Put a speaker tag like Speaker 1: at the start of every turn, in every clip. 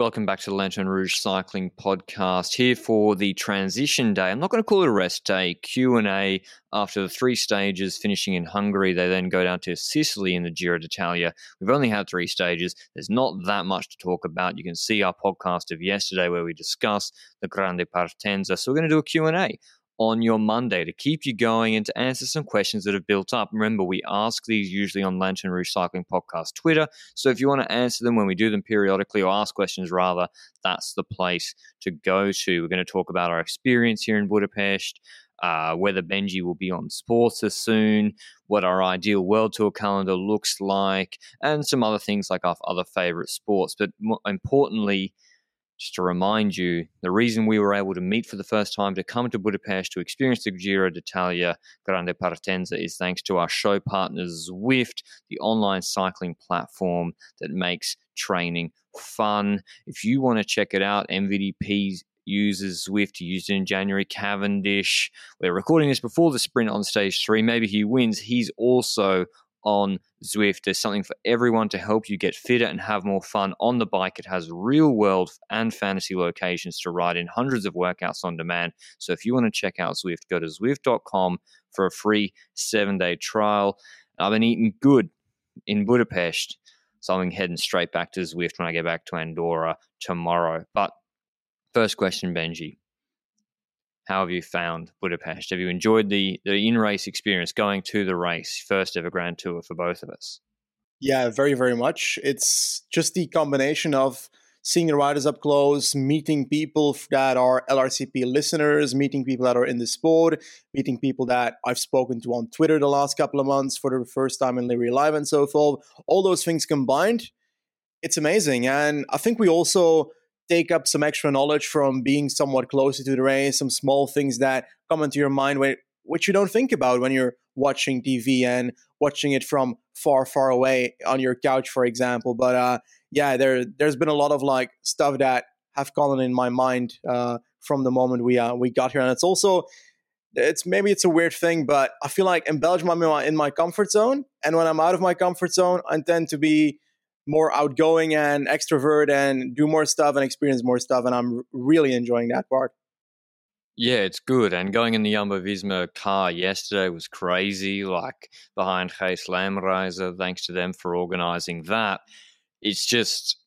Speaker 1: Welcome back to the Lanterne Rouge Cycling Podcast. Here for the transition day. I'm not going to call it a rest day. Q and A after the three stages, finishing in Hungary. They then go down to Sicily in the Giro d'Italia. We've only had three stages. There's not that much to talk about. You can see our podcast of yesterday where we discuss the Grande Partenza. So we're going to do a Q and A on your Monday to keep you going and to answer some questions that have built up. Remember, we ask these usually on Lanterne Rouge Cycling Podcast Twitter. So if you want to answer them when we do them periodically or ask questions rather, that's the place to go to. We're going to talk about our experience here in Budapest. Uh, whether Benji will be on Sporza soon, what our ideal World Tour calendar looks like, and some other things like our other favorite sports. But more importantly, just to remind you, the reason we were able to meet for the first time to come to Budapest to experience the Giro d'Italia Grande Partenza is thanks to our show partners Zwift, the online cycling platform that makes training fun. If you want to check it out, MVDP uses Zwift. Used it in January. Cavendish. We're recording this before the sprint on stage three. Maybe he wins. He's also on Zwift. There's something for everyone to help you get fitter and have more fun on the bike. It has real world and fantasy locations to ride in, hundreds of workouts on demand. So if you want to check out Zwift, go to Zwift.com for a free seven day trial. I've been eating good in Budapest, so I'm heading straight back to Zwift when I get back to Andorra tomorrow. But first question, Benji how have you found Budapest? Have you enjoyed the the in race experience going to the race, first ever Grand Tour for both of us?
Speaker 2: Yeah, very very much. It's just the combination of seeing the riders up close, meeting people that are LRCP listeners, meeting people that are in the sport, meeting people that I've spoken to on Twitter the last couple of months for the first time in Live Live and so forth. All those things combined, it's amazing. And I think we also take up some extra knowledge from being somewhat closer to the race, some small things that come into your mind when, which you don't think about when you're watching TV and watching it from far, far away on your couch, for example. But uh, yeah, there there's been a lot of like stuff that have gone in my mind uh, from the moment we uh, we got here, and it's also it's maybe it's a weird thing, but I feel like in Belgium I'm in my, in my comfort zone, and when I'm out of my comfort zone, I tend to be more outgoing and extrovert and do more stuff and experience more stuff. And I'm really enjoying that part.
Speaker 1: Yeah, it's good. And going in the Jumbo Visma car yesterday was crazy, like behind Gijs Leemreize. Thanks to them for organizing that. It's just,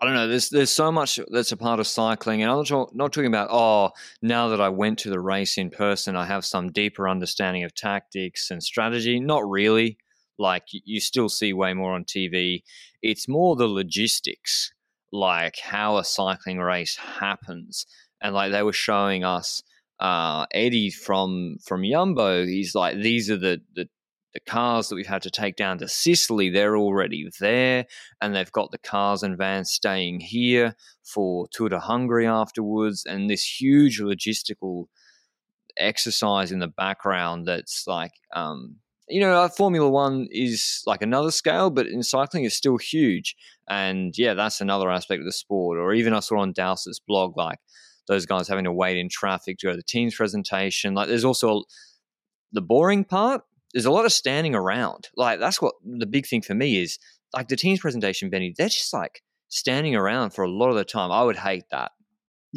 Speaker 1: I don't know, there's, there's so much that's a part of cycling. And I'm not, talk, not talking about, oh, now that I went to the race in person, I have some deeper understanding of tactics and strategy. Not really like you still see way more on TV. It's more the logistics, like how a cycling race happens. And like they were showing us uh, Eddie from from Jumbo, he's like, these are the, the the cars that we've had to take down to Sicily, they're already there, and they've got the cars and vans staying here for Tour de Hungary afterwards, and this huge logistical exercise in the background that's like um, you know, Formula One is like another scale, but in cycling it's still huge. And yeah, that's another aspect of the sport. Or even I saw on Dowsett's blog, like those guys having to wait in traffic to go to the team's presentation. Like there's also the boring part. There's a lot of standing around. Like that's what the big thing for me is. Like the team's presentation, Benji, they're just like standing around for a lot of the time. I would hate that.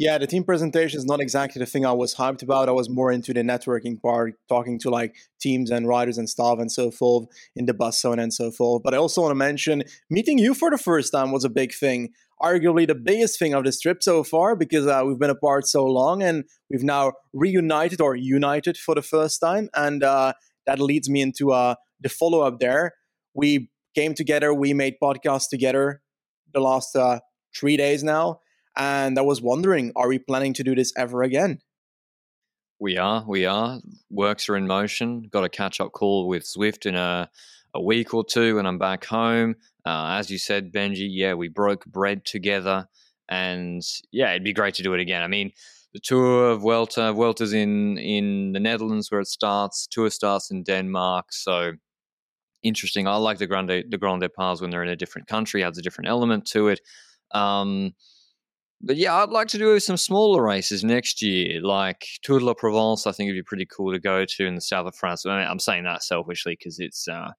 Speaker 2: Yeah, the team presentation is not exactly the thing I was hyped about. I was more into the networking part, talking to like teams and riders and staff and so forth in the bus zone and so forth. But I also want to mention meeting you for the first time was a big thing. Arguably the biggest thing of this trip so far because uh, we've been apart so long and we've now reunited or united for the first time. And uh, that leads me into uh, the follow up there. We came together, we made podcasts together the last uh, three days now and I was wondering, are we planning to do this ever again?
Speaker 1: We are, we are. Works are in motion. Got a catch up call with Zwift in a, a week or two when I'm back home. Uh, as you said, Benji, yeah, we broke bread together, and yeah, it'd be great to do it again. I mean, the tour of Welter, Vuelta's in in the Netherlands where it starts. Tour starts in Denmark, so interesting. I like the Grande the Grand Departs when they're in a different country, adds a different element to it. Um, but yeah, I'd like to do some smaller races next year, like Tour de la Provence. I think it'd be pretty cool to go to in the south of France. I am saying that selfishly because it's uh,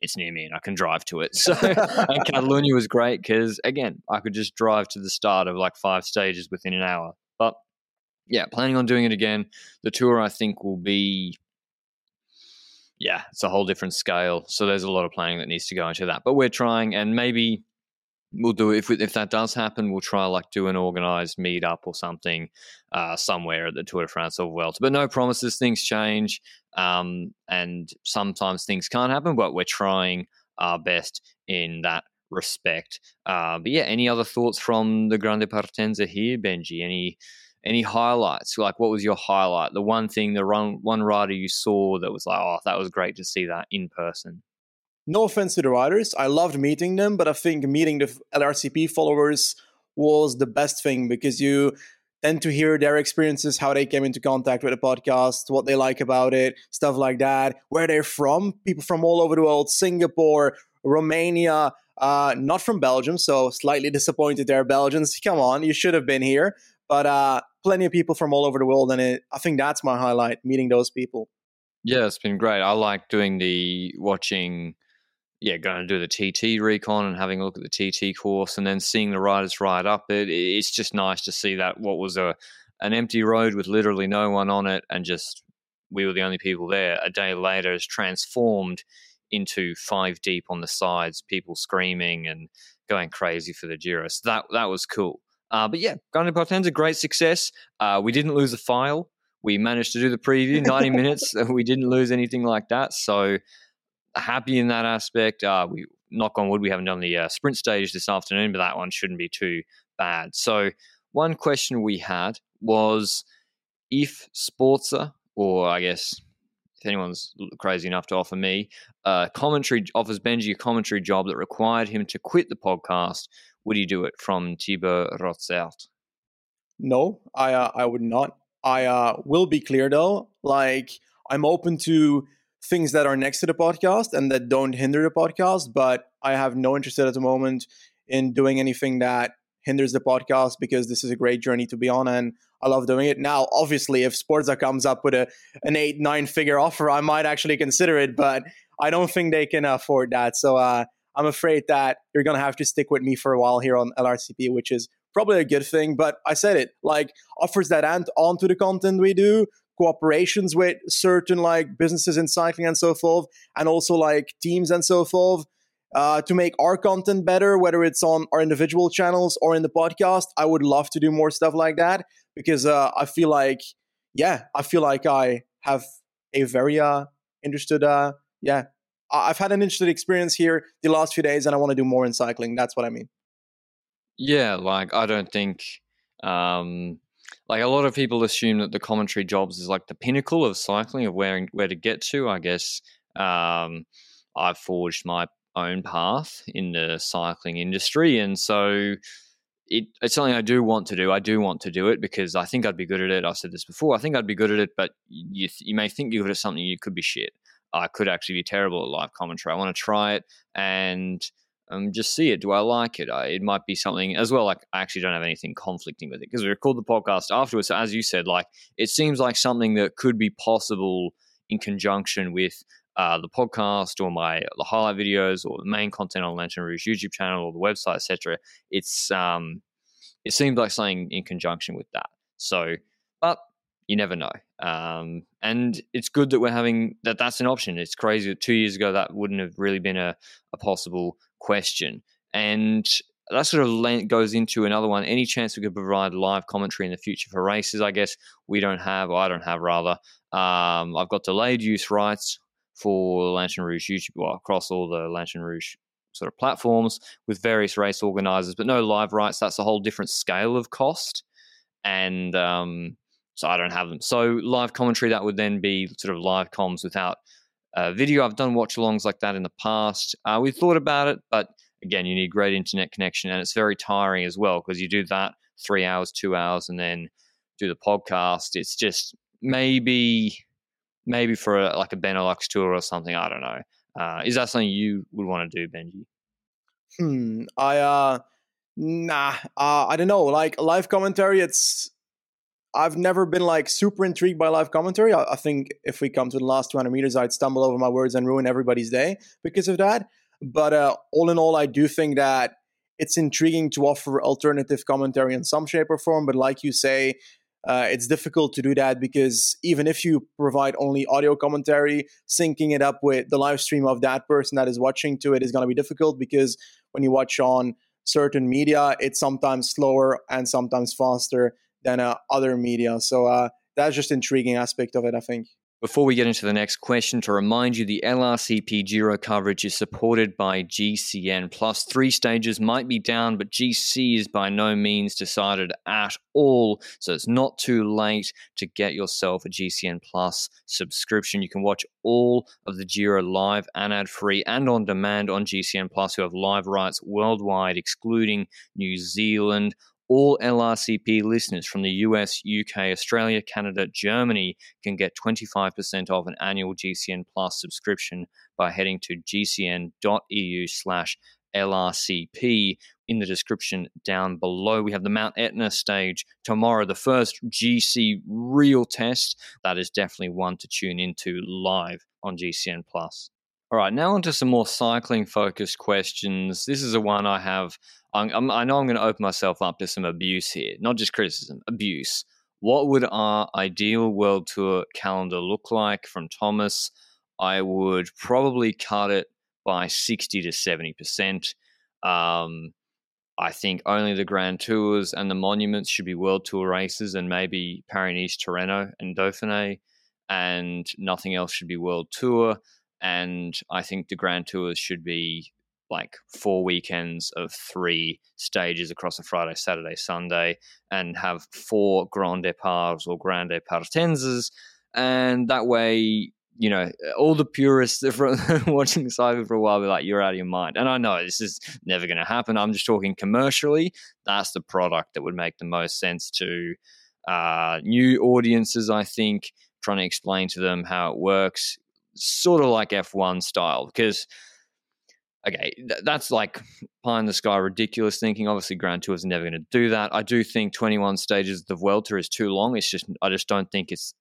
Speaker 1: it's near me and I can drive to it. So and Catalonia was great because again, I could just drive to the start of like five stages within an hour. But yeah, planning on doing it again. The tour I think will be yeah, it's a whole different scale. So there's a lot of planning that needs to go into that. But we're trying, and maybe we'll do if we, if that does happen. We'll try like do an organized meetup or something uh, somewhere at the Tour de France or Vuelta. But no promises. Things change, um, and sometimes things can't happen. But we're trying our best in that respect. Uh, but yeah, any other thoughts from the Grande Partenza here, Benji? Any any highlights? Like, what was your highlight? The one thing, the one, one rider you saw that was like, oh, that was great to see that in person.
Speaker 2: No offense to the writers, I loved meeting them, but I think meeting the LRCP followers was the best thing because you tend to hear their experiences, how they came into contact with the podcast, what they like about it, stuff like that, where they're from. People from all over the world, Singapore, Romania, uh, not from Belgium, so slightly disappointed there, Belgians. Come on, you should have been here. But uh, plenty of people from all over the world, and it, I think that's my highlight: meeting those people.
Speaker 1: Yeah, it's been great. I like doing the watching. Yeah, going to do the TT recon and having a look at the TT course, and then seeing the riders ride up it. It's just nice to see that what was a an empty road with literally no one on it, and just we were the only people there. A day later, is transformed into five deep on the sides, people screaming and going crazy for the Giro. So that that was cool. Uh, but yeah, Grande Partenza, great success. Uh, we didn't lose a file. We managed to do the preview, 90 minutes. We didn't lose anything like that. So happy in that aspect. Uh, we knock on wood, we haven't done the uh, sprint stage this afternoon, but that one shouldn't be too bad. So one question we had was if Sporza, or I guess if anyone's crazy enough to offer me a commentary offers Benji a commentary job that required him to quit the podcast, would he do it from Thibaut Rothschild?
Speaker 2: No, I uh, I would not. I uh, will be clear though. Like I'm open to things that are next to the podcast and that don't hinder the podcast, but I have no interest at the moment in doing anything that hinders the podcast because this is a great journey to be on and I love doing it. Now, obviously, if Sporza comes up with a an eight nine figure offer, I might actually consider it, but I don't think they can afford that. So uh, I'm afraid that you're gonna have to stick with me for a while here on LRCP, which is probably a good thing. But I said it like offers that add onto the content we do, cooperations with certain like businesses in cycling and so forth, and also like teams and so forth uh, to make our content better, whether it's on our individual channels or in the podcast. I would love to do more stuff like that because uh, I feel like, yeah, I feel like I have a very uh, interested, uh, yeah, I've had an interesting experience here the last few days, and I want to do more in cycling. That's what I mean.
Speaker 1: Yeah, like I don't think, um, like a lot of people assume that the commentary jobs is like the pinnacle of cycling of where where to get to. I guess um, I've forged my own path in the cycling industry. And so it, it's something I do want to do. I do want to do it because I think I'd be good at it. I've said this before. I think I'd be good at it, but you, you may think you're good at something, you could be shit. I could actually be terrible at live commentary. I want to try it and um, just see it. Do I like it? I, it might be something as well. Like I actually don't have anything conflicting with it because we record the podcast afterwards. So as you said, like it seems like something that could be possible in conjunction with uh, the podcast or my the highlight videos or the main content on Lanterne Rouge YouTube channel or the website, etc. It's um, it seems like something in conjunction with that. So, but you never know. Um, and it's good that we're having that. That's an option. It's crazy two years ago that wouldn't have really been a, a possible question. And that sort of goes into another one. Any chance we could provide live commentary in the future for races? I guess we don't have, I don't have rather. Um, I've got delayed use rights for Lanterne Rouge YouTube, well, across all the Lanterne Rouge sort of platforms with various race organizers, but no live rights. That's a whole different scale of cost. And um, so I don't have them. So live commentary, that would then be sort of live comms without uh, video. I've done watch alongs like that in the past. Uh, we thought about it, but again, you need great internet connection, and it's very tiring as well because you do that three hours, two hours, and then do the podcast. It's just maybe maybe for a, like a Benelux tour or something. I don't know. Uh, is that something you would want to do, Benji?
Speaker 2: Hmm. I uh, nah. Uh, I don't know. Like live commentary, it's. I've never been like super intrigued by live commentary. I, I think if we come to the last 200 meters, I'd stumble over my words and ruin everybody's day because of that. But uh, all in all, I do think that it's intriguing to offer alternative commentary in some shape or form. But like you say, uh, it's difficult to do that because even if you provide only audio commentary, syncing it up with the live stream of that person that is watching to it is going to be difficult because when you watch on certain media, it's sometimes slower and sometimes faster than uh, other media. So uh, that's just intriguing aspect of it, I think.
Speaker 1: Before we get into the next question, to remind you, the LRCP Giro coverage is supported by GCN. Plus, three stages might be down, but GC is by no means decided at all. So it's not too late to get yourself a GCN Plus subscription. You can watch all of the Giro live and ad free and on demand on GCN Plus, who have live rights worldwide, excluding New Zealand all LRCP listeners from the US, UK, Australia, Canada, Germany can get 25% off an annual GCN Plus subscription by heading to gcn.eu slash LRCP in the description down below. We have the Mount Etna stage tomorrow, the first GC real test. That is definitely one to tune into live on GCN Plus. All right, now onto some more cycling focused questions. This is the one I have I'm, I'm, i know I'm going to open myself up to some abuse here, not just criticism, abuse. What would our ideal world tour calendar look like from Thomas? I would probably cut it by 60 to 70%. Um, I think only the Grand Tours and the Monuments should be World Tour races, and maybe Paris Tirreno, and Dauphiné, and nothing else should be World Tour. And I think the Grand Tours should be like four weekends of three stages across a Friday, Saturday, Sunday, and have four Grand Departs or Grand Departenses. And that way, you know, all the purists from watching cycling for a while be like, you're out of your mind. And I know this is never going to happen. I'm just talking commercially. That's the product that would make the most sense to uh, new audiences, I think, trying to explain to them how it works, sort of like F1 style. Because okay, th- that's like pie in the sky ridiculous thinking. Obviously, Grand Tour is never going to do that. I do think 21 stages of the Vuelta is too long. It's just I just don't think it's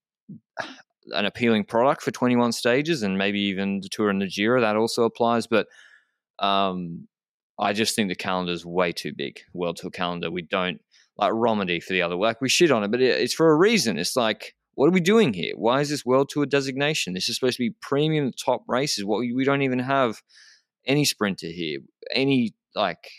Speaker 1: an appealing product for 21 stages, and maybe even the Tour and the that also applies. But um, I just think the calendar is way too big. World Tour calendar. We don't like Romandy for the other. Like we shit on it, but it, it's for a reason. It's like what are we doing here? Why is this World Tour designation? This is supposed to be premium top races. What we don't even have any sprinter here, any like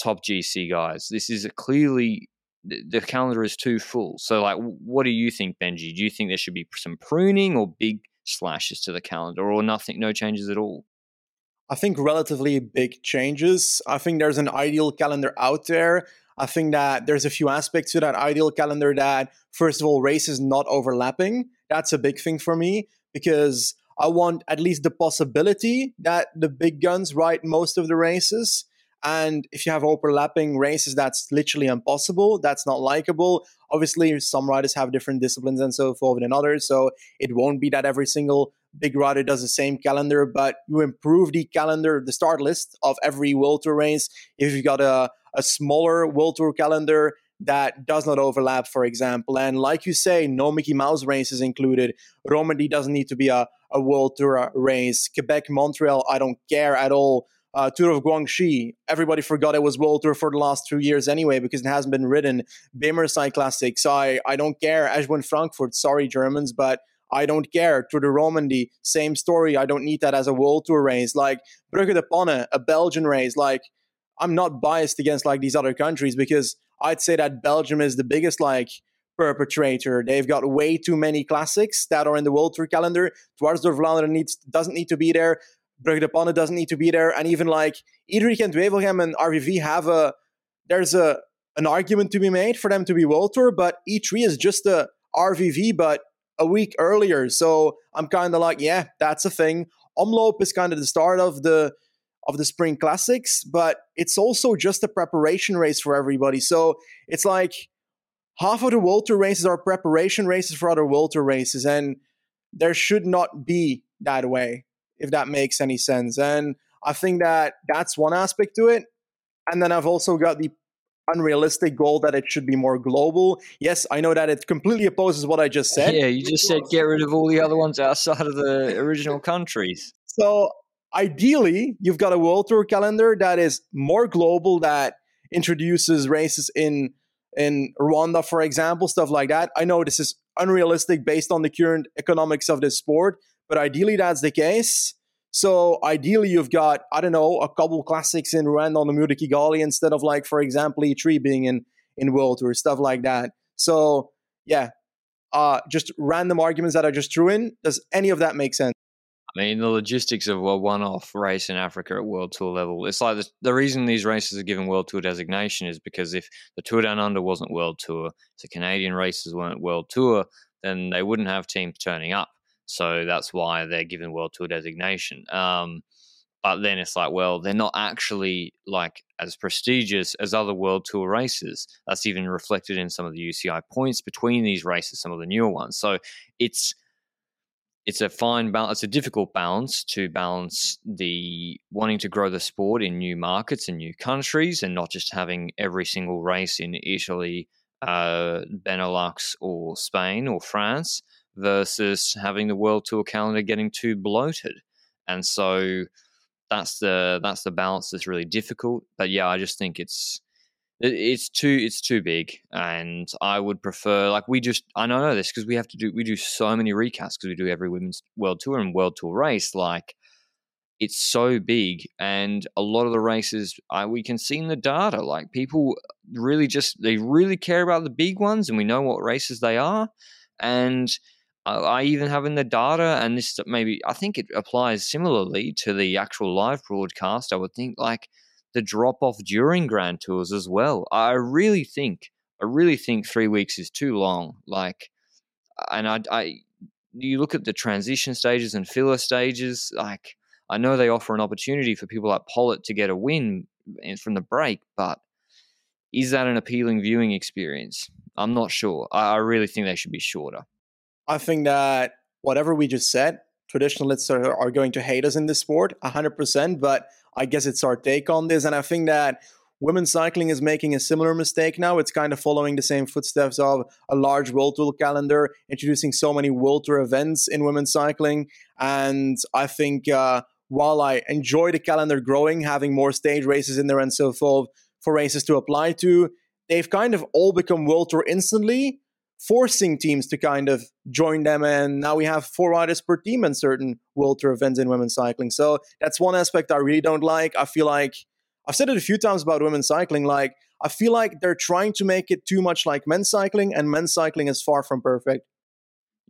Speaker 1: top GC guys. This is clearly the calendar is too full. So, like, what do you think, Benji? Do you think there should be some pruning or big slashes to the calendar, or nothing, no changes at all?
Speaker 2: I think relatively big changes. I think there's an ideal calendar out there. I think that there's a few aspects to that ideal calendar that, first of all, races not overlapping. That's a big thing for me because I want at least the possibility that the big guns ride most of the races. And if you have overlapping races, that's literally impossible. That's not likable. Obviously, some riders have different disciplines and so forth than others. So it won't be that every single big rider does the same calendar, but you improve the calendar, the start list of every World Tour race. If you've got a, a smaller World Tour calendar, that does not overlap, for example. And like you say, no Mickey Mouse races included. Romandy doesn't need to be a, a World Tour race. Quebec, Montreal, I don't care at all. Uh, Tour of Guangxi, everybody forgot it was World Tour for the last two years anyway because it hasn't been ridden. Bimmer Classic, so I, I don't care. Eschborn Frankfurt, sorry Germans, but I don't care. Tour de Romandy, same story. I don't need that as a World Tour race. Like Brugge de Panne, a Belgian race. Like I'm not biased against like these other countries because I'd say that Belgium is the biggest like perpetrator. They've got way too many classics that are in the World Tour calendar. Dwars door Vlaanderen needs doesn't need to be there. Brugge de Panne doesn't need to be there, and even like Idrik and Wevelgem and RVV have a there's a an argument to be made for them to be World Tour, but E3 is just a RVV, but a week earlier. So I'm kind of like, yeah, that's a thing. Omloop is kind of the start of the of the spring classics, but it's also just a preparation race for everybody. So it's like half of the Tour races are preparation races for other Tour races, and there should not be that way, if that makes any sense. And I think that that's one aspect to it. And then I've also got the unrealistic goal that it should be more global. Yes, I know that it completely opposes what I just said.
Speaker 1: Yeah, you just said get rid of all the other ones outside of the original countries.
Speaker 2: So ideally, you've got a world tour calendar that is more global that introduces races in in Rwanda, for example, stuff like that. I know this is unrealistic based on the current economics of this sport, but ideally that's the case. So ideally, you've got I don't know a couple classics in Rwanda on the Mur de Kigali instead of like for example E3 being in in World Tour stuff like that. So yeah, uh, just random arguments that I just threw in. Does any of that make sense?
Speaker 1: I mean, the logistics of a one-off race in Africa at World Tour level. It's like the, the reason these races are given World Tour designation is because if the Tour Down Under wasn't World Tour, if the Canadian races weren't World Tour, then they wouldn't have teams turning up. So that's why they're given World Tour designation. Um, but then it's like, well, they're not actually like as prestigious as other World Tour races. That's even reflected in some of the UCI points between these races, some of the newer ones. So it's it's a fine balance. It's a difficult balance to balance the wanting to grow the sport in new markets and new countries, and not just having every single race in Italy, uh, Benelux, or Spain or France versus having the world tour calendar getting too bloated. And so that's the that's the balance that's really difficult. But yeah, I just think it's it's too it's too big and i would prefer like we just i know this because we have to do we do so many recasts because we do every women's world tour and world tour race like it's so big and a lot of the races I, we can see in the data like people really just they really care about the big ones and we know what races they are and I even have in the data, and this maybe I think it applies similarly to the actual live broadcast. I would think like the drop off during Grand Tours as well. I really think, I really think three weeks is too long. Like, and I, I you look at the transition stages and filler stages. Like, I know they offer an opportunity for people like Politt to get a win from the break, but is that an appealing viewing experience? I'm not sure. I, I really think they should be shorter.
Speaker 2: I think that whatever we just said, traditionalists are, are going to hate us in this sport 100%, but I guess it's our take on this. And I think that women's cycling is making a similar mistake now. It's kind of following the same footsteps of a large World Tour calendar, introducing so many World Tour events in women's cycling. And I think uh, while I enjoy the calendar growing, having more stage races in there and so forth for races to apply to, they've kind of all become World Tour instantly forcing teams to kind of join them. And now we have four riders per team in certain World Tour events in women's cycling. So that's one aspect I really don't like. I feel like I've said it a few times about women's cycling. Like, I feel like they're trying to make it too much like men's cycling, and men's cycling is far from perfect.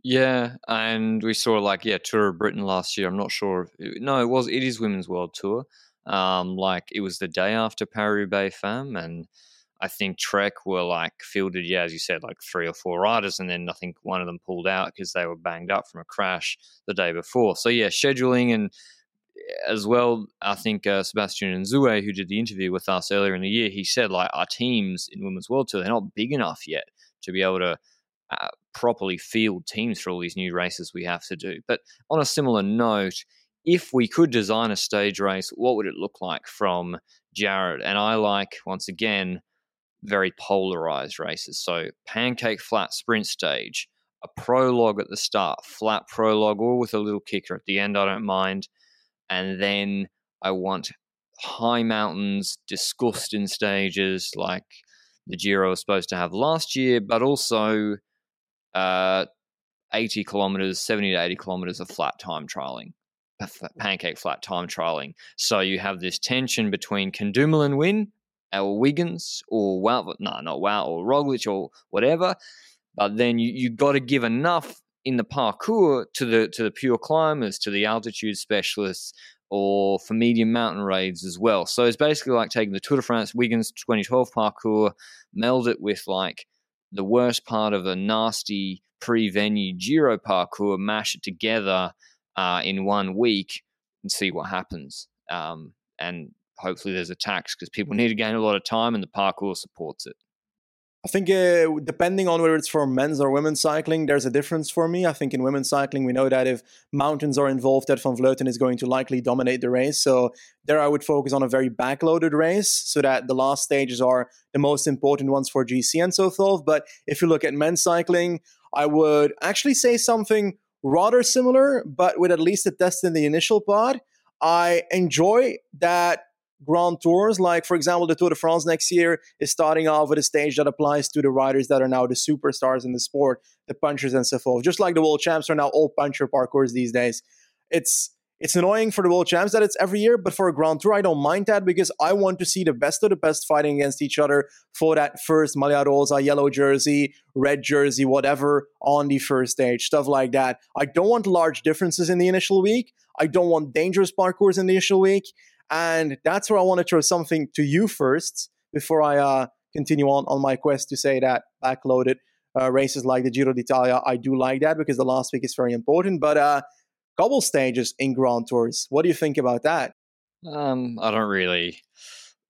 Speaker 1: Yeah, and we saw like yeah, Tour of Britain last year. I'm not sure. No, it was. It is Women's World Tour. Um, like it was the day after Paris Roubaix Femme, and I think Trek were like fielded, yeah, as you said, like three or four riders, and then I think one of them pulled out because they were banged up from a crash the day before. So yeah, scheduling and eh, as well, I think uh, Sebastian Nzue, who did the interview with us earlier in the year, he said like our teams in Women's World Tour they're not big enough yet to be able to uh, properly field teams for all these new races we have to do. But on a similar note, if we could design a stage race, what would it look like from Jared? And I like once again very polarized races. So, pancake flat sprint stage, a prologue at the start, flat prologue, all with a little kicker at the end, I don't mind. And then I want high mountains, disgusting stages like the Giro was supposed to have last year, but also uh, 80 kilometers, 70 to 80 kilometers of flat time trialing, pancake flat time trialing. So you have this tension between can Dumoulin win or Wiggins or Wow, no, not Wow or Roglic or whatever. But then you you got to give enough in the parcours to the to the pure climbers, to the altitude specialists, or for medium mountain raids as well. So it's basically like taking the Tour de France Wiggins 2012 parcours, meld it with like the worst part of a nasty pre-venue Giro parcours, mash it together uh, in one week and see what happens. Um, and hopefully there's a tax because people need to gain a lot of time and the parcours supports it.
Speaker 2: I think uh, depending on whether it's for men's or women's cycling, there's a difference for me. I think in women's cycling, we know that if mountains are involved, that Van Vleuten is going to likely dominate the race. So there, I would focus on a very backloaded race, so that the last stages are the most important ones for GC and so forth. But if you look at men's cycling, I would actually say something rather similar, but with at least a test in the initial part. I enjoy that Grand Tours, like for example, the Tour de France next year is starting off with a stage that applies to the riders that are now the superstars in the sport, the punchers and so forth. Just like the world champs are now all puncher parcours these days. It's it's annoying for the world champs that it's every year, but for a Grand Tour, I don't mind that because I want to see the best of the best fighting against each other for that first Maglia Rosa, yellow jersey, red jersey, whatever on the first stage, stuff like that. I don't want large differences in the initial week. I don't want dangerous parcours in the initial week. And that's where I want to throw something to you first before I uh, continue on on my quest to say that backloaded uh, races like the Giro d'Italia, I do like that because the last week is very important. But uh, cobble stages in Grand Tours, what do you think about that?
Speaker 1: Um, I don't really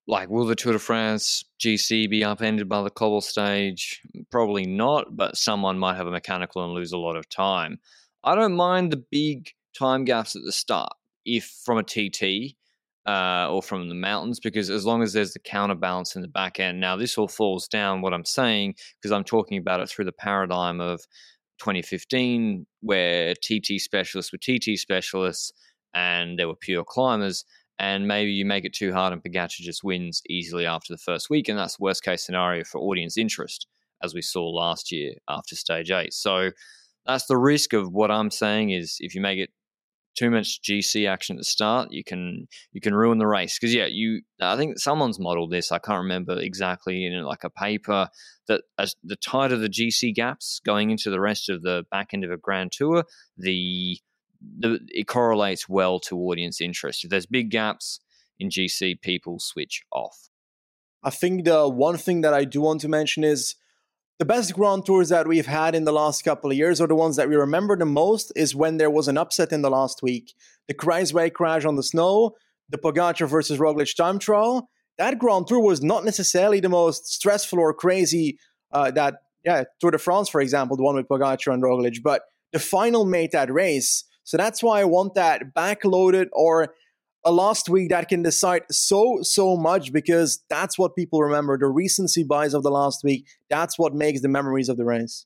Speaker 1: like. Will the Tour de France GC be upended by the cobble stage? Probably not, but someone might have a mechanical and lose a lot of time. I don't mind the big time gaps at the start if from a TT uh, or from the mountains because as long as there's the counterbalance in the back end. Now, this all falls down what I'm saying because I'm talking about it through the paradigm of 2015, where TT specialists were TT specialists and there were pure climbers. And maybe you make it too hard and Pogacar just wins easily after the first week. And that's worst case scenario for audience interest, as we saw last year after stage eight. So that's the risk of what I'm saying is if you make it too much GC action at the start, you can you can ruin the race. Because yeah, you I think someone's modeled this. I can't remember exactly in like a paper that as the tighter the GC gaps going into the rest of the back end of a Grand Tour, the the it correlates well to audience interest. If there's big gaps in GC, people switch off.
Speaker 2: I think the one thing that I do want to mention is the best Grand Tours that we've had in the last couple of years, or the ones that we remember the most, is when there was an upset in the last week. The Kruijswijk crash on the snow, the Pogacar versus Roglic time trial. That Grand Tour was not necessarily the most stressful or crazy. Uh, that yeah, Tour de France, for example, the one with Pogacar and Roglic, but the final made that race. So that's why I want that backloaded or a last week that can decide so so much because that's what people remember. The recency bias of the last week that's what makes the memories of the race.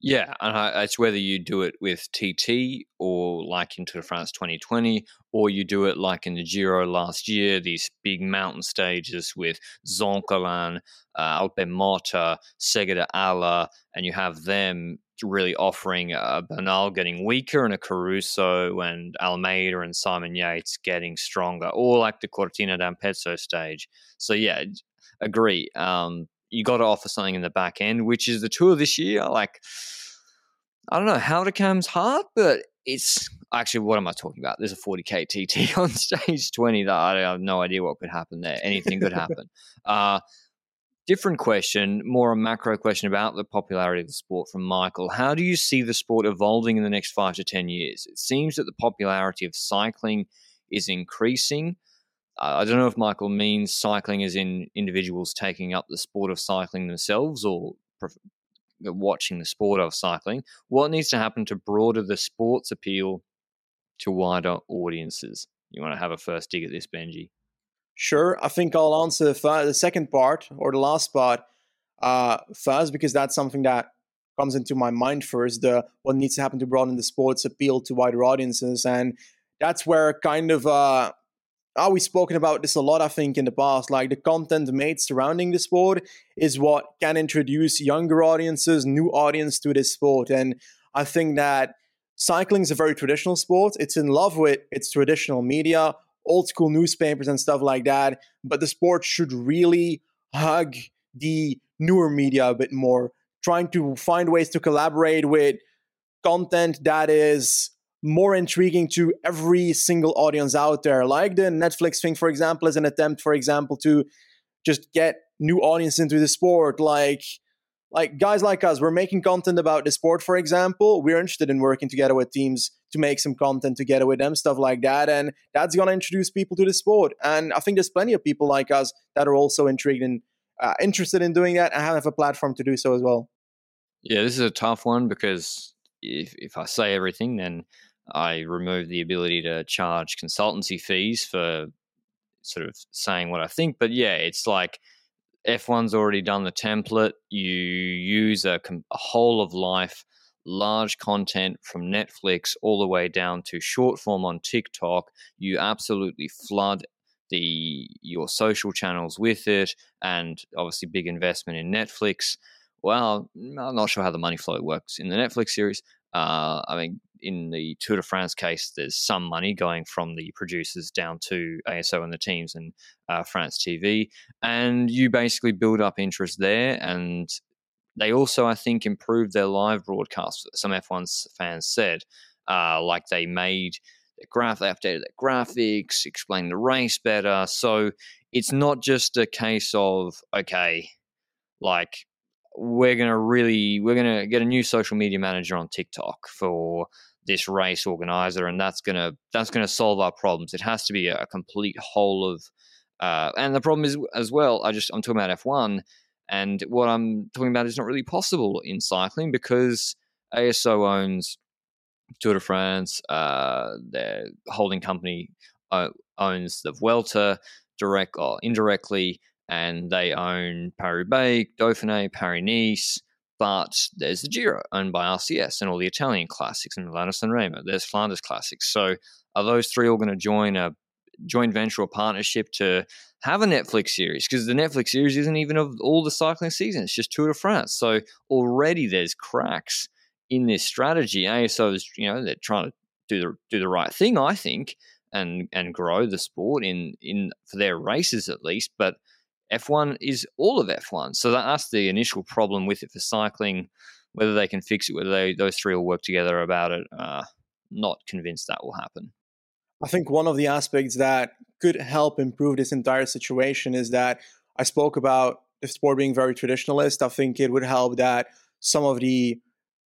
Speaker 1: Yeah and it's whether you do it with tt or like into france 2020 or you do it like in the giro last year these big mountain stages with zoncolan uh, alpemota Sega di Ala and you have them really offering a Bernal getting weaker and a Caruso and Almeida and Simon Yates getting stronger, or like the Cortina d'Ampezzo stage. So yeah, agree. Um, you got to offer something in the back end, which is the tour this year. Like, I don't know how to comes hard, but it's actually what am I talking about? There's a 40k TT on stage 20 that I have no idea what could happen there. Anything could happen. uh, Different question, more a macro question about the popularity of the sport from Michael. How do you see the sport evolving in the next five to 10 years? It seems that the popularity of cycling is increasing. Uh, I don't know if Michael means cycling as in individuals taking up the sport of cycling themselves or pref- watching the sport of cycling. What needs to happen to broaden the sport's appeal to wider audiences? You want to have a first dig at this, Benji?
Speaker 2: Sure, I think I'll answer the, the second part or the last part uh, first because that's something that comes into my mind first. The what needs to happen to broaden the sports appeal to wider audiences, and that's where kind of uh, oh, we've spoken about this a lot. I think in the past, like the content made surrounding the sport is what can introduce younger audiences, new audience to this sport, and I think that cycling is a very traditional sport. It's in love with its traditional media old school newspapers and stuff like that. But the sport should really hug the newer media a bit more, trying to find ways to collaborate with content that is more intriguing to every single audience out there. Like the Netflix thing, for example, is an attempt, for example, to just get new audience into the sport. Like like guys like us, we're making content about the sport, for example. We're interested in working together with teams to make some content together with them, stuff like that. And that's going to introduce people to the sport. And I think there's plenty of people like us that are also intrigued and uh, interested in doing that and have a platform to do so as well.
Speaker 1: Yeah, this is a tough one because if, if I say everything, then I remove the ability to charge consultancy fees for sort of saying what I think. But yeah, it's like F1's already done the template. You use a, a whole of life, large content from Netflix all the way down to short form on TikTok. You absolutely flood the your social channels with it, and obviously big investment in Netflix. Well, I'm not sure how the money flow works in the Netflix series. Uh, I mean, in the Tour de France case, there's some money going from the producers down to ASO and the teams and uh, France TV, and you basically build up interest there. And they also, I think, improved their live broadcast. Some F1 fans said, uh, like they made the graph, they updated their graphics, explained the race better. So it's not just a case of okay, like we're gonna really we're gonna get a new social media manager on TikTok for this race organizer, and that's gonna that's gonna solve our problems. It has to be a complete whole of, uh, and the problem is as well. I just I'm talking about F one, and what I'm talking about is not really possible in cycling because ASO owns Tour de France. Uh, their holding company uh, owns the Vuelta direct or indirectly, and they own Paris Roubaix, Dauphiné, Paris Nice. But there's the Giro owned by RCS and all the Italian classics and Milano San Remo. There's Flanders classics. So are those three all going to join a joint venture or partnership to have a Netflix series? Because the Netflix series isn't even of all the cycling season; it's just Tour de France. So already there's cracks in this strategy. Eh? ASO is, you know, they're trying to do the do the right thing, I think, and and grow the sport in in for their races at least. But F1 is all of F1. So that's the initial problem with it for cycling. Whether they can fix it, whether they, those three will work together about it, uh, not convinced that will happen.
Speaker 2: I think one of the aspects that could help improve this entire situation is that I spoke about the sport being very traditionalist. I think it would help that some of the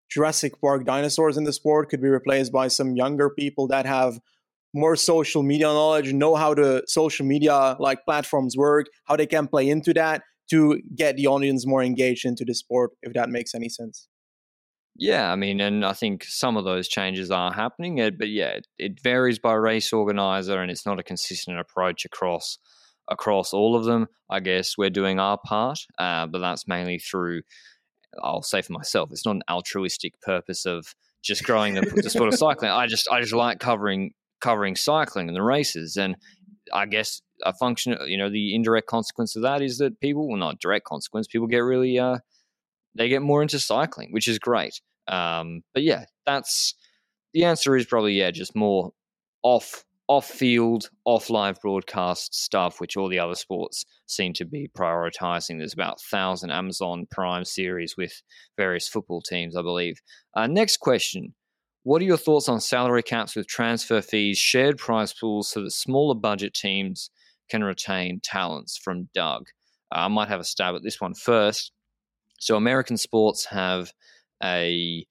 Speaker 2: Jurassic Park dinosaurs in the sport could be replaced by some younger people that have more social media knowledge, know how the social media like platforms work, how they can play into that to get the audience more engaged into the sport, if that makes any sense.
Speaker 1: Yeah, I mean, and I think some of those changes are happening, but yeah, it varies by race organizer, and it's not a consistent approach across across all of them. I guess we're doing our part, uh, but that's mainly through. I'll say for myself, it's not an altruistic purpose of just growing the, the sport of cycling. I just I just like covering covering cycling and the races. And I guess a function, you know, the indirect consequence of that is that people, well, not direct consequence, people get really, uh, they get more into cycling, which is great. Um, but yeah, that's the answer is probably yeah, just more off off field, off live broadcast stuff, which all the other sports seem to be prioritizing. There's about thousand Amazon Prime series with various football teams, I believe. Uh, next question what are your thoughts on salary caps with transfer fees, shared prize pools so that smaller budget teams can retain talents from Doug? Uh, I might have a stab at this one first. So, American sports have a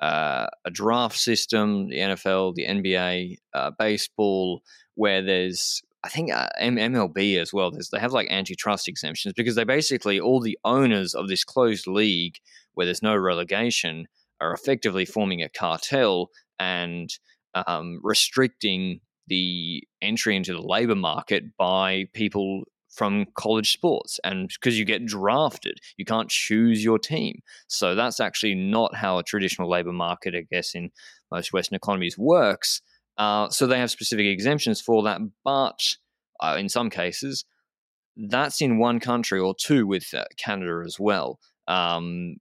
Speaker 1: uh, a draft system, the NFL, the NBA, uh, baseball, where there's I think uh, MLB as well. There's, they have like antitrust exemptions because they basically all the owners of this closed league where there's no relegation are effectively forming a cartel and um, restricting the entry into the labor market by people from college sports. And because you get drafted you can't choose your team. So that's actually not how a traditional labor market i guess in most western economies works. Uh, so they have specific exemptions for that but uh, in some cases that's in one country or two with uh, canada as well. Um,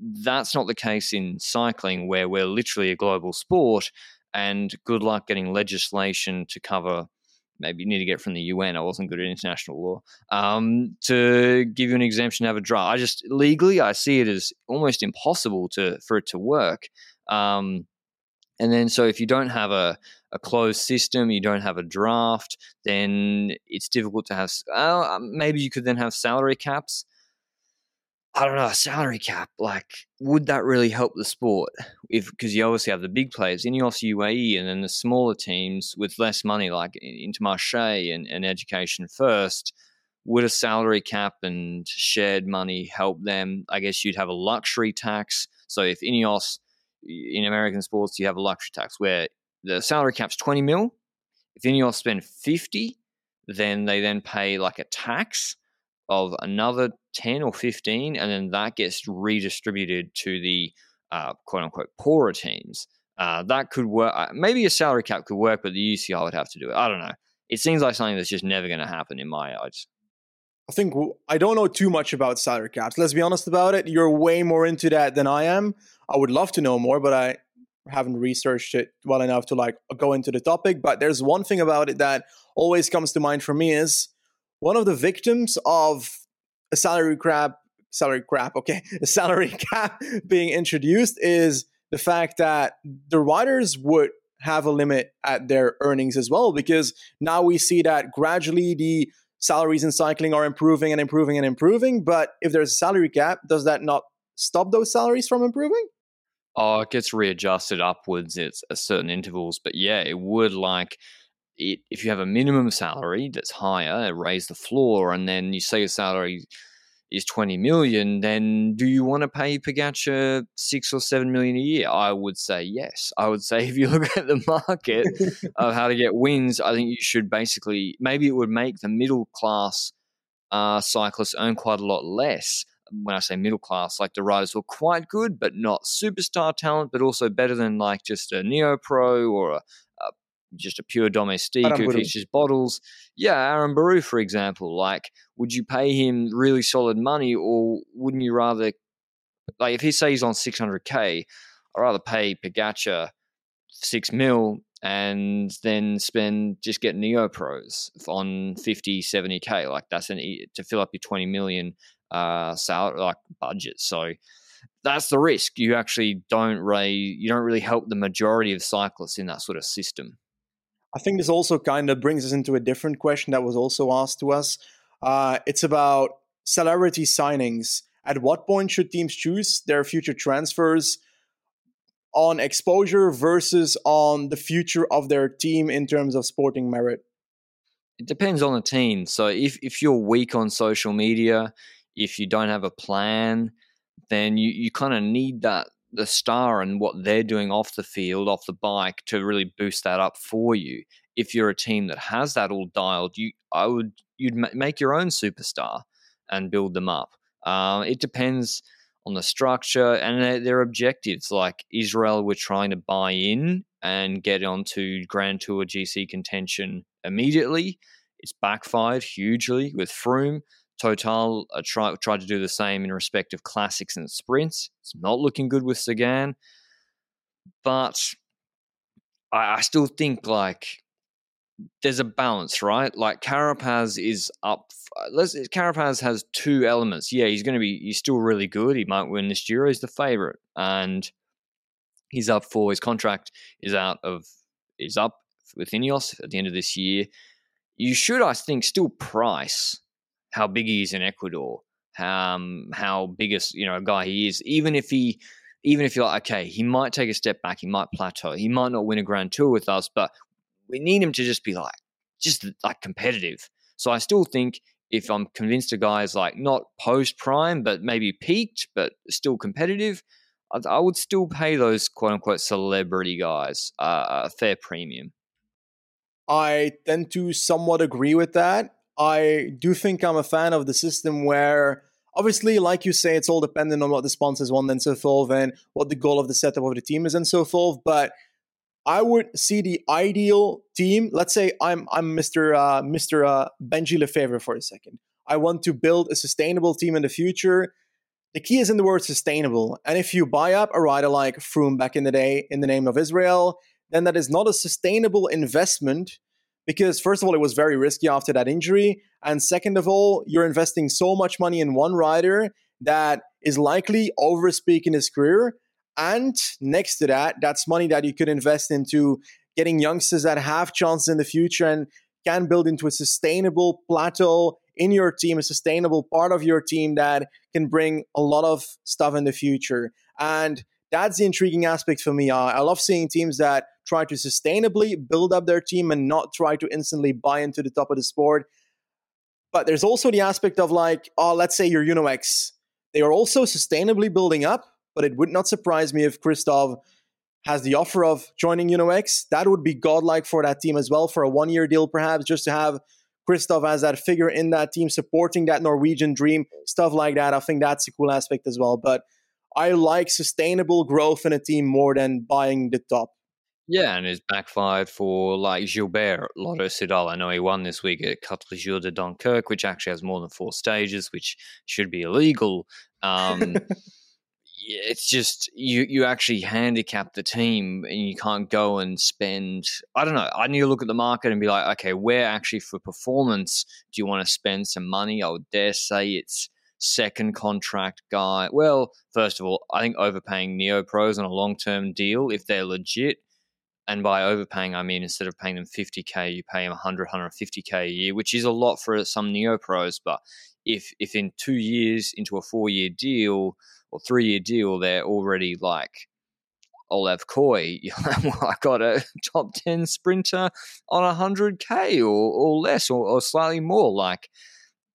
Speaker 1: that's not the case in cycling, where we're literally a global sport. And good luck getting legislation to cover. Maybe you need to get from the UN. I wasn't good at international law um, to give you an exemption to have a draft. I just legally, I see it as almost impossible to for it to work. Um, and then, so if you don't have a, a closed system, you don't have a draft, then it's difficult to have. Uh, maybe you could then have salary caps I don't know, a salary cap, like, would that really help the sport? If because you obviously have the big players, Ineos UAE, and then the smaller teams with less money, like Intermarché and, and Education First. Would a salary cap and shared money help them? I guess you'd have a luxury tax. So if Ineos in American sports, you have a luxury tax where the salary cap's 20 mil. If Ineos spend 50, then they then pay like a tax of another 10 or 15, and then that gets redistributed to the uh, quote unquote poorer teams. Uh, that could work. Uh, maybe a salary cap could work, but the UCI would have to do it. I don't know. It seems like something that's just never going to happen in my eyes.
Speaker 2: I think I don't know too much about salary caps. Let's be honest about it. You're way more into that than I am. I would love to know more, but I haven't researched it well enough to like go into the topic. But there's one thing about it that always comes to mind for me is one of the victims of a salary cap, salary cap, okay, a salary cap being introduced is the fact that the riders would have a limit at their earnings as well, because now we see that gradually the salaries in cycling are improving and improving and improving. But if there's a salary cap, does that not stop those salaries from improving?
Speaker 1: Oh, it gets readjusted upwards at certain intervals. But yeah, it would like it, if you have a minimum salary that's higher, raise the floor, and then you say your salary is 20 million, then do you want to pay Pogacar six or seven million a year? I would say yes. I would say if you look at the market of how to get wins, I think you should basically, maybe it would make the middle class uh, cyclists earn quite a lot less. When I say middle class, like the riders were quite good, but not superstar talent, but also better than like just a neo pro or a, just a pure domestique who features bottles. Yeah, Aaron Baru, for example. Like, would you pay him really solid money, or wouldn't you rather, like, if he says he's on 600k, I'd rather pay Pogacar six mil and then spend just get neo pros on 50 70k like that's an to fill up your 20 million uh salary like budget so that's the risk you actually don't raise you don't really help the majority of cyclists in that sort of system
Speaker 2: I think this also kind of brings us into a different question that was also asked to us. Uh, it's about celebrity signings. At what point should teams choose their future transfers on exposure versus on the future of their team in terms of sporting merit?
Speaker 1: It depends on the team. So if, if you're weak on social media, if you don't have a plan, then you, you kind of need that the star and what they're doing off the field, off the bike, to really boost that up for you. If you're a team that has that all dialed, you I would you'd make your own superstar and build them up. Uh, it depends on the structure and their, their, objectives. Like Israel, we're trying to buy in and get onto Grand Tour GC contention immediately. It's backfired hugely with Froome. Total uh, try, tried to do the same in respect of classics and sprints. It's not looking good with Sagan, but I, I still think like there's a balance, right? Like Carapaz is up. Let's, Carapaz has two elements. Yeah, he's going to be. He's still really good. He might win this Giro. He's the favorite, and he's up for his contract is out of is up with Ineos at the end of this year. You should, I think, still price how big he is in Ecuador, um, how big a you know a guy he is. Even if he, even if you're like, okay, he might take a step back, he might plateau, he might not win a Grand Tour with us, but we need him to just be like, just like competitive. So I still think if I'm convinced a guy is like not post prime, but maybe peaked, but still competitive, I, I would still pay those quote unquote celebrity guys uh, a fair premium.
Speaker 2: I tend to somewhat agree with that. I do think I'm a fan of the system where obviously, like you say, it's all dependent on what the sponsors want and so forth, and what the goal of the setup of the team is and so forth. But I would see the ideal team. Let's say I'm I'm Mr. Uh, Mr. Uh, Benji Lefevere for a second. I want to build a sustainable team in the future. The key is in the word sustainable. And if you buy up a rider like Froome back in the day in the name of Israel, then that is not a sustainable investment because first of all, it was very risky after that injury, and second of all, you're investing so much money in one rider that is likely overspeaking his career. And next to that, that's money that you could invest into getting youngsters that have chances in the future and can build into a sustainable plateau in your team, a sustainable part of your team that can bring a lot of stuff in the future. And that's the intriguing aspect for me. Uh, I love seeing teams that try to sustainably build up their team and not try to instantly buy into the top of the sport. But there's also the aspect of like, oh, let's say you're Uno-X. They are also sustainably building up, but it would not surprise me if Kristoff has the offer of joining Uno-X. That would be godlike for that team as well, for a one-year deal perhaps, just to have Kristoff as that figure in that team supporting that Norwegian dream, stuff like that. I think that's a cool aspect as well. But I like sustainable growth in a team more than buying the top.
Speaker 1: Yeah, and it's backfired for like Gilbert Lotto Soudal. I know he won this week at Quatre Jours de Dunkirk, which actually has more than four stages, which should be illegal. Um, it's just you you actually handicap the team and you can't go and spend I don't know I need to look at the market and be like okay where actually for performance do you want to spend some money I would dare say it's second contract guy well first of all I think overpaying neo pros on a long term deal if they're legit and by overpaying, I mean instead of paying them 50k, you pay them 100, 150k a year, which is a lot for some neo pros. But if if in two years into a four year deal or three year deal, they're already like Olav Kooij, I got a top 10 sprinter on 100k or, or less or, or slightly more. Like,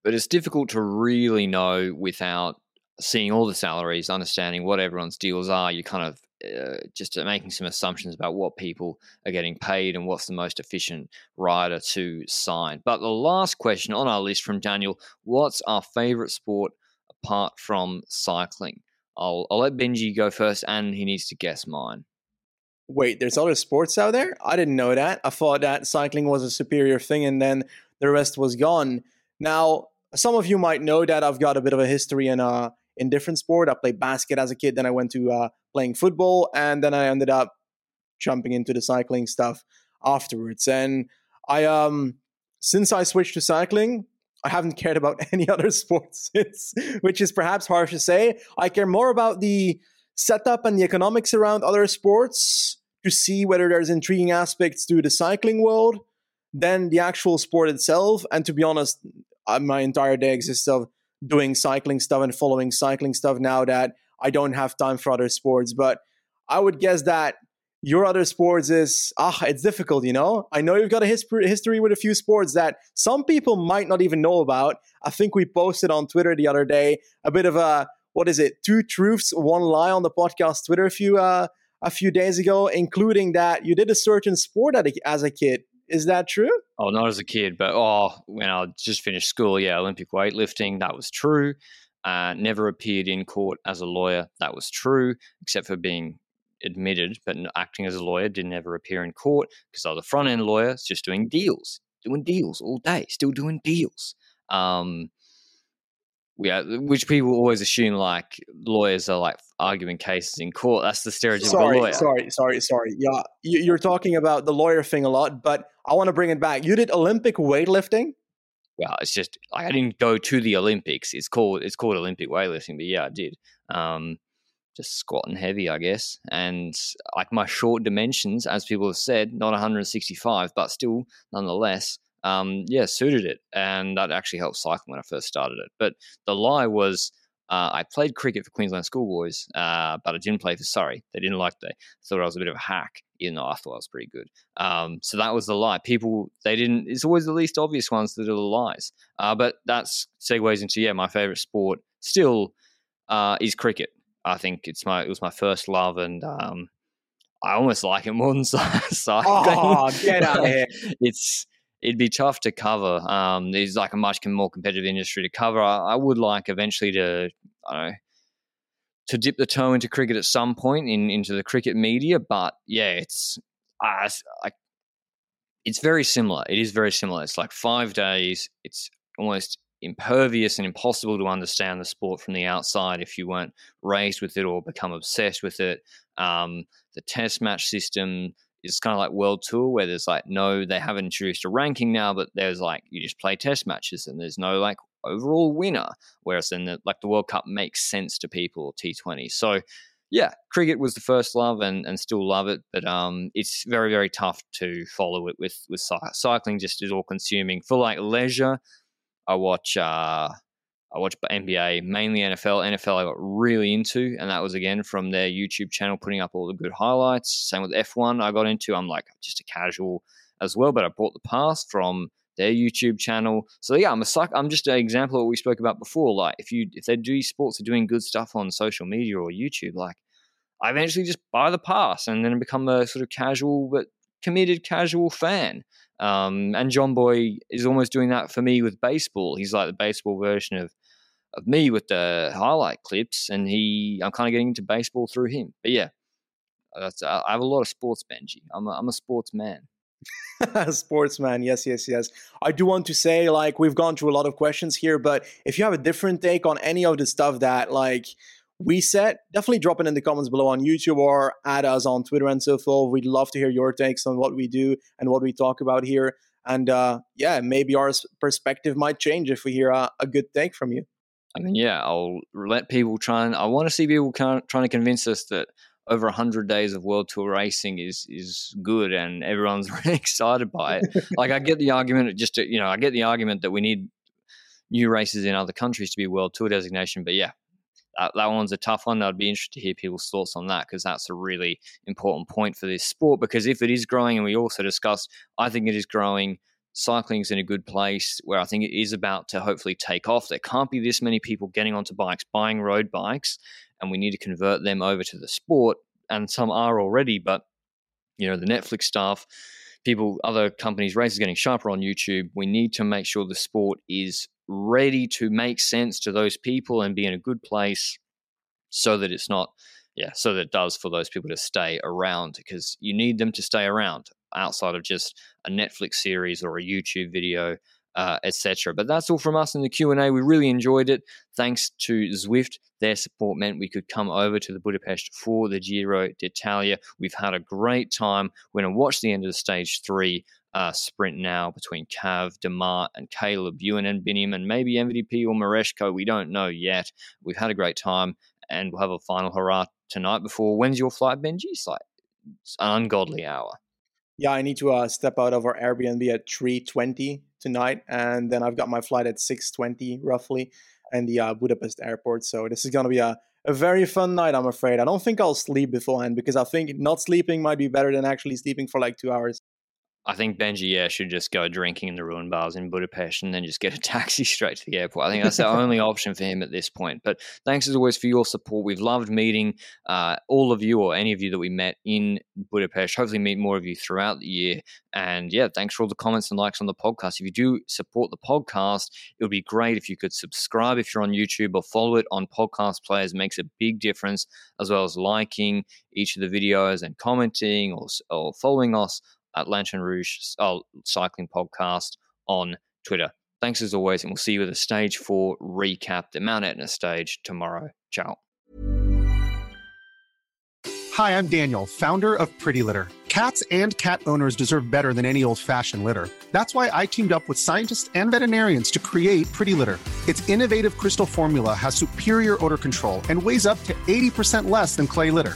Speaker 1: but it's difficult to really know without seeing all the salaries, understanding what everyone's deals are. You kind of uh, just making some assumptions about what people are getting paid and what's the most efficient rider to sign. But the last question on our list from Daniel what's our favorite sport apart from cycling? I'll, I'll let Benji go first and he needs to guess mine.
Speaker 2: Wait, there's other sports out there? I didn't know that. I thought that cycling was a superior thing and then the rest was gone. Now, some of you might know that I've got a bit of a history in uh, in different sport. I played basket as a kid, then I went to uh, playing football, and then I ended up jumping into the cycling stuff afterwards. And I um since I switched to cycling, I haven't cared about any other sports since, which is perhaps harsh to say. I care more about the setup and the economics around other sports to see whether there's intriguing aspects to the cycling world than the actual sport itself. And to be honest, uh, my entire day exists of doing cycling stuff and following cycling stuff now that I don't have time for other sports. But I would guess that your other sports is ah, it's difficult. You know, I know you've got a history history with a few sports that some people might not even know about. I think we posted on Twitter the other day a bit of a what is it, two truths, one lie on the podcast Twitter a few uh, a few days ago, including that you did a certain sport as a kid. Is that true?
Speaker 1: Oh, not as a kid, but oh, when I just finished school, yeah, Olympic weightlifting, that was true. Uh, never appeared in court as a lawyer, that was true, except for being admitted, but acting as a lawyer, didn't ever appear in court because I was a front end lawyer, just doing deals, doing deals all day, still doing deals. Um, yeah, which people always assume like lawyers are like arguing cases in court. That's the stereotypical
Speaker 2: sorry,
Speaker 1: lawyer.
Speaker 2: Sorry, sorry, sorry. Yeah, you're talking about the lawyer thing a lot, but I want to bring it back. You did Olympic weightlifting.
Speaker 1: Well, it's just like I didn't go to the Olympics. It's called it's called Olympic weightlifting, but yeah, I did. Um, just squatting heavy, I guess, and like my short dimensions, as people have said, not 165, but still nonetheless um, yeah, suited it, and that actually helped cycling when I first started it. But the lie was. Uh, I played cricket for Queensland schoolboys, uh, but I didn't play for Surrey. They didn't like they thought I was a bit of a hack, even though I thought I was pretty good. Um, so that was the lie. People they didn't. It's always the least obvious ones that are the lies. Uh, but that segues into yeah, my favorite sport still uh, is cricket. I think it's my it was my first love, and um, I almost like it more than cycling.
Speaker 2: Oh, get out of here!
Speaker 1: it's it'd be tough to cover. Um, there's like a much more competitive industry to cover. I, I would like eventually to, I know, to dip the toe into cricket at some point in into the cricket media. But yeah, it's uh, like it's very similar. It is very similar. It's like five days. It's almost impervious and impossible to understand the sport from the outside if you weren't raised with it or become obsessed with it. Um, the test match system, it's kind of like World Tour where there's like no, they haven't introduced a ranking now, but there's like you just play test matches and there's no like overall winner. Whereas in the like the World Cup makes sense to people T20. So yeah, cricket was the first love and, and still love it, but um, it's very very tough to follow it with with cycling. Just is all consuming for like leisure. I watch uh, I watch NBA, mainly NFL. NFL I got really into, and that was again from their YouTube channel putting up all the good highlights. Same with F1, I got into. I'm like just a casual as well, but I bought the pass from their YouTube channel. So yeah, I'm a suck. I'm just an example of what we spoke about before. Like if you if they do sports are doing good stuff on social media or YouTube, like I eventually just buy the pass and then become a sort of casual but committed casual fan. Um, and Jomboy is almost doing that for me with baseball. He's like the baseball version of of me with the highlight clips, and he I'm kind of getting into baseball through him. But yeah, that's I have a lot of sports, Benji. I'm a, I'm a sports man.
Speaker 2: Sportsman, yes, yes, yes. I do want to say, like, we've gone through a lot of questions here, but if you have a different take on any of the stuff that, like, we said, definitely drop it in the comments below on YouTube or add us on Twitter and so forth. We'd love to hear your takes on what we do and what we talk about here. And uh, yeah, maybe our perspective might change if we hear a, a good take from you.
Speaker 1: I mean, yeah, I'll let people try and I want to see people trying to convince us that over 100 days of world tour racing is is good and everyone's really excited by it. Like i get the argument just to, you know i get the argument that we need new races in other countries to be world tour designation but yeah that, that one's a tough one. I'd be interested to hear people's thoughts on that because that's a really important point for this sport because if it is growing and we also discussed i think it is growing cycling's in a good place where I think it is about to hopefully take off. There can't be this many people getting onto bikes, buying road bikes, and we need to convert them over to the sport. And some are already, but you know the Netflix stuff, people, other companies, races getting sharper on YouTube. We need to make sure the sport is ready to make sense to those people and be in a good place, so that it's not, yeah, so that it does for those people to stay around because you need them to stay around outside of just a Netflix series or a YouTube video uh, etc. But that's all from us in the Q and A. We really enjoyed it. Thanks to Zwift, their support meant we could come over to the Budapest for the Giro d'Italia. We've had a great time. We're going to watch the end of the stage three uh, sprint now between Cav, Démare, and Caleb, Ewan and Biniam, and maybe MVP or Mareczko. We don't know yet. We've had a great time, and we'll have a final hurrah tonight before. When's your flight, Benji? It's like it's an ungodly hour.
Speaker 2: Yeah, I need to uh, step out of our Airbnb at 3:20 tonight, and then I've got my flight at 6:20 roughly, in the uh, Budapest airport. So this is gonna be a a very fun night. I'm afraid. I don't think I'll sleep beforehand because I think not sleeping might be better than actually sleeping for like two hours.
Speaker 1: I think Benji, yeah, should just go drinking in the ruin bars in Budapest and then just get a taxi straight to the airport. I think that's the only option for him at this point. But thanks as always for your support. We've loved meeting uh, all of you or any of you that we met in Budapest. Hopefully, meet more of you throughout the year. And yeah, thanks for all the comments and likes on the podcast. If you do support the podcast, it would be great if you could subscribe if you're on YouTube or follow it on podcast players. It makes a big difference, as well as liking each of the videos and commenting or, or following us at Lanterne Rouge oh, Cycling Podcast on Twitter. Thanks as always, and we'll see you at the stage four recap, the Mount Etna stage tomorrow. Ciao.
Speaker 3: Hi, I'm Daniel, founder of Pretty Litter. Cats and cat owners deserve better than any old fashioned litter. That's why I teamed up with scientists and veterinarians to create Pretty Litter. Its innovative crystal formula has superior odor control and weighs up to 80% less than clay litter.